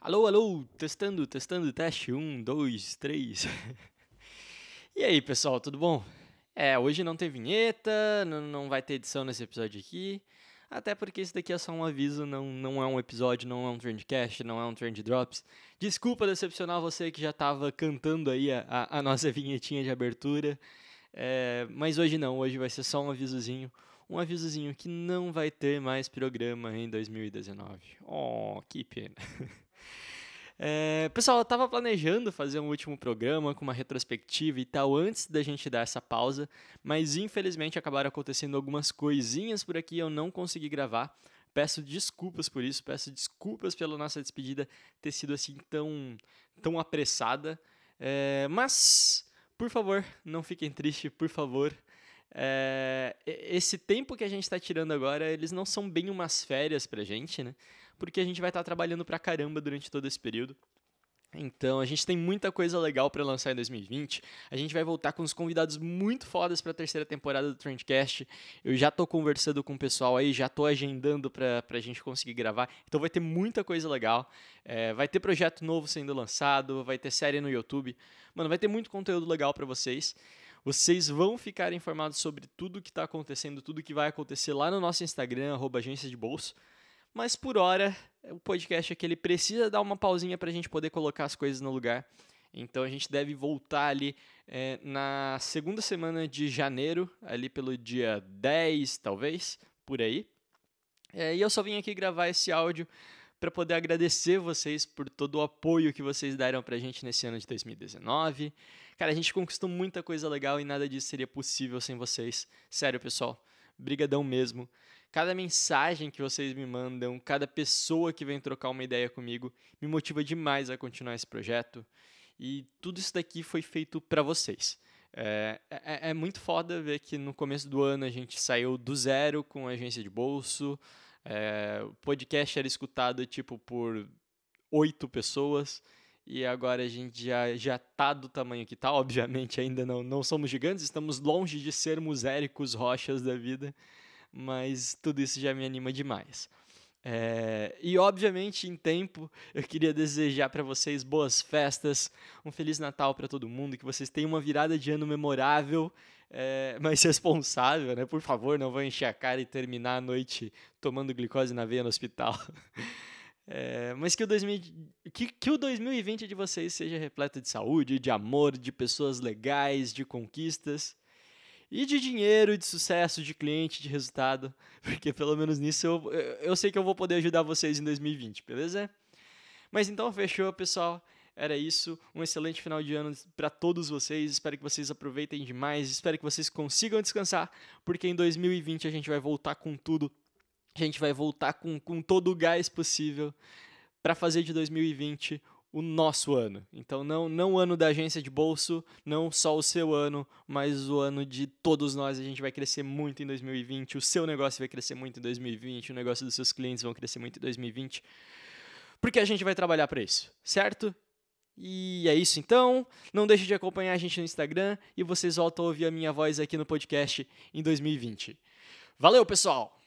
Alô, alô, testando, testando, teste, um, dois, três. e aí, pessoal, tudo bom? É, hoje não tem vinheta, não, vai ter edição nesse episódio aqui, até porque esse daqui é só um aviso, não, não é um episódio, não é um Trendcast, não é um Trend Drops. Desculpa decepcionar você que já estava cantando aí a, a, a, nossa vinhetinha de abertura, é, mas hoje não, hoje vai ser só um avisozinho, um avisozinho que não vai ter mais programa em 2019. Oh, que pena. É, pessoal, eu estava planejando fazer um último programa com uma retrospectiva e tal antes da gente dar essa pausa, mas infelizmente acabaram acontecendo algumas coisinhas por aqui e eu não consegui gravar. Peço desculpas por isso, peço desculpas pela nossa despedida ter sido assim tão, tão apressada. É, mas, por favor, não fiquem tristes, por favor. É, esse tempo que a gente está tirando agora, eles não são bem umas férias pra gente, né? Porque a gente vai estar trabalhando pra caramba durante todo esse período. Então, a gente tem muita coisa legal para lançar em 2020. A gente vai voltar com uns convidados muito fodas para a terceira temporada do Trendcast. Eu já tô conversando com o pessoal aí, já tô agendando para a gente conseguir gravar. Então, vai ter muita coisa legal. É, vai ter projeto novo sendo lançado, vai ter série no YouTube. Mano, vai ter muito conteúdo legal para vocês. Vocês vão ficar informados sobre tudo que está acontecendo, tudo que vai acontecer lá no nosso Instagram, agência de bolso. Mas por hora, o podcast aqui ele precisa dar uma pausinha para a gente poder colocar as coisas no lugar. Então a gente deve voltar ali é, na segunda semana de janeiro, ali pelo dia 10, talvez, por aí. É, e eu só vim aqui gravar esse áudio para poder agradecer vocês por todo o apoio que vocês deram para a gente nesse ano de 2019. Cara, a gente conquistou muita coisa legal e nada disso seria possível sem vocês. Sério, pessoal. Brigadão mesmo. Cada mensagem que vocês me mandam, cada pessoa que vem trocar uma ideia comigo, me motiva demais a continuar esse projeto. E tudo isso daqui foi feito para vocês. É, é, é, muito foda ver que no começo do ano a gente saiu do zero com a agência de bolso. É, o podcast era escutado tipo por oito pessoas e agora a gente já já tá do tamanho que tá. Obviamente ainda não não somos gigantes, estamos longe de sermos Éricos Rochas da vida mas tudo isso já me anima demais. É, e obviamente, em tempo, eu queria desejar para vocês boas festas, um Feliz Natal para todo mundo, que vocês tenham uma virada de ano memorável, é, mas responsável, né? Por favor, não vão encher a cara e terminar a noite tomando glicose na veia no hospital. É, mas que o, 2000, que, que o 2020 de vocês seja repleto de saúde, de amor, de pessoas legais, de conquistas e de dinheiro, de sucesso, de cliente, de resultado, porque pelo menos nisso eu, eu sei que eu vou poder ajudar vocês em 2020, beleza? Mas então fechou, pessoal. Era isso. Um excelente final de ano para todos vocês. Espero que vocês aproveitem demais. Espero que vocês consigam descansar, porque em 2020 a gente vai voltar com tudo. A gente vai voltar com, com todo o gás possível para fazer de 2020 o nosso ano. Então, não, não o ano da agência de bolso, não só o seu ano, mas o ano de todos nós. A gente vai crescer muito em 2020, o seu negócio vai crescer muito em 2020, o negócio dos seus clientes vão crescer muito em 2020, porque a gente vai trabalhar para isso, certo? E é isso então. Não deixe de acompanhar a gente no Instagram e vocês voltam a ouvir a minha voz aqui no podcast em 2020. Valeu, pessoal!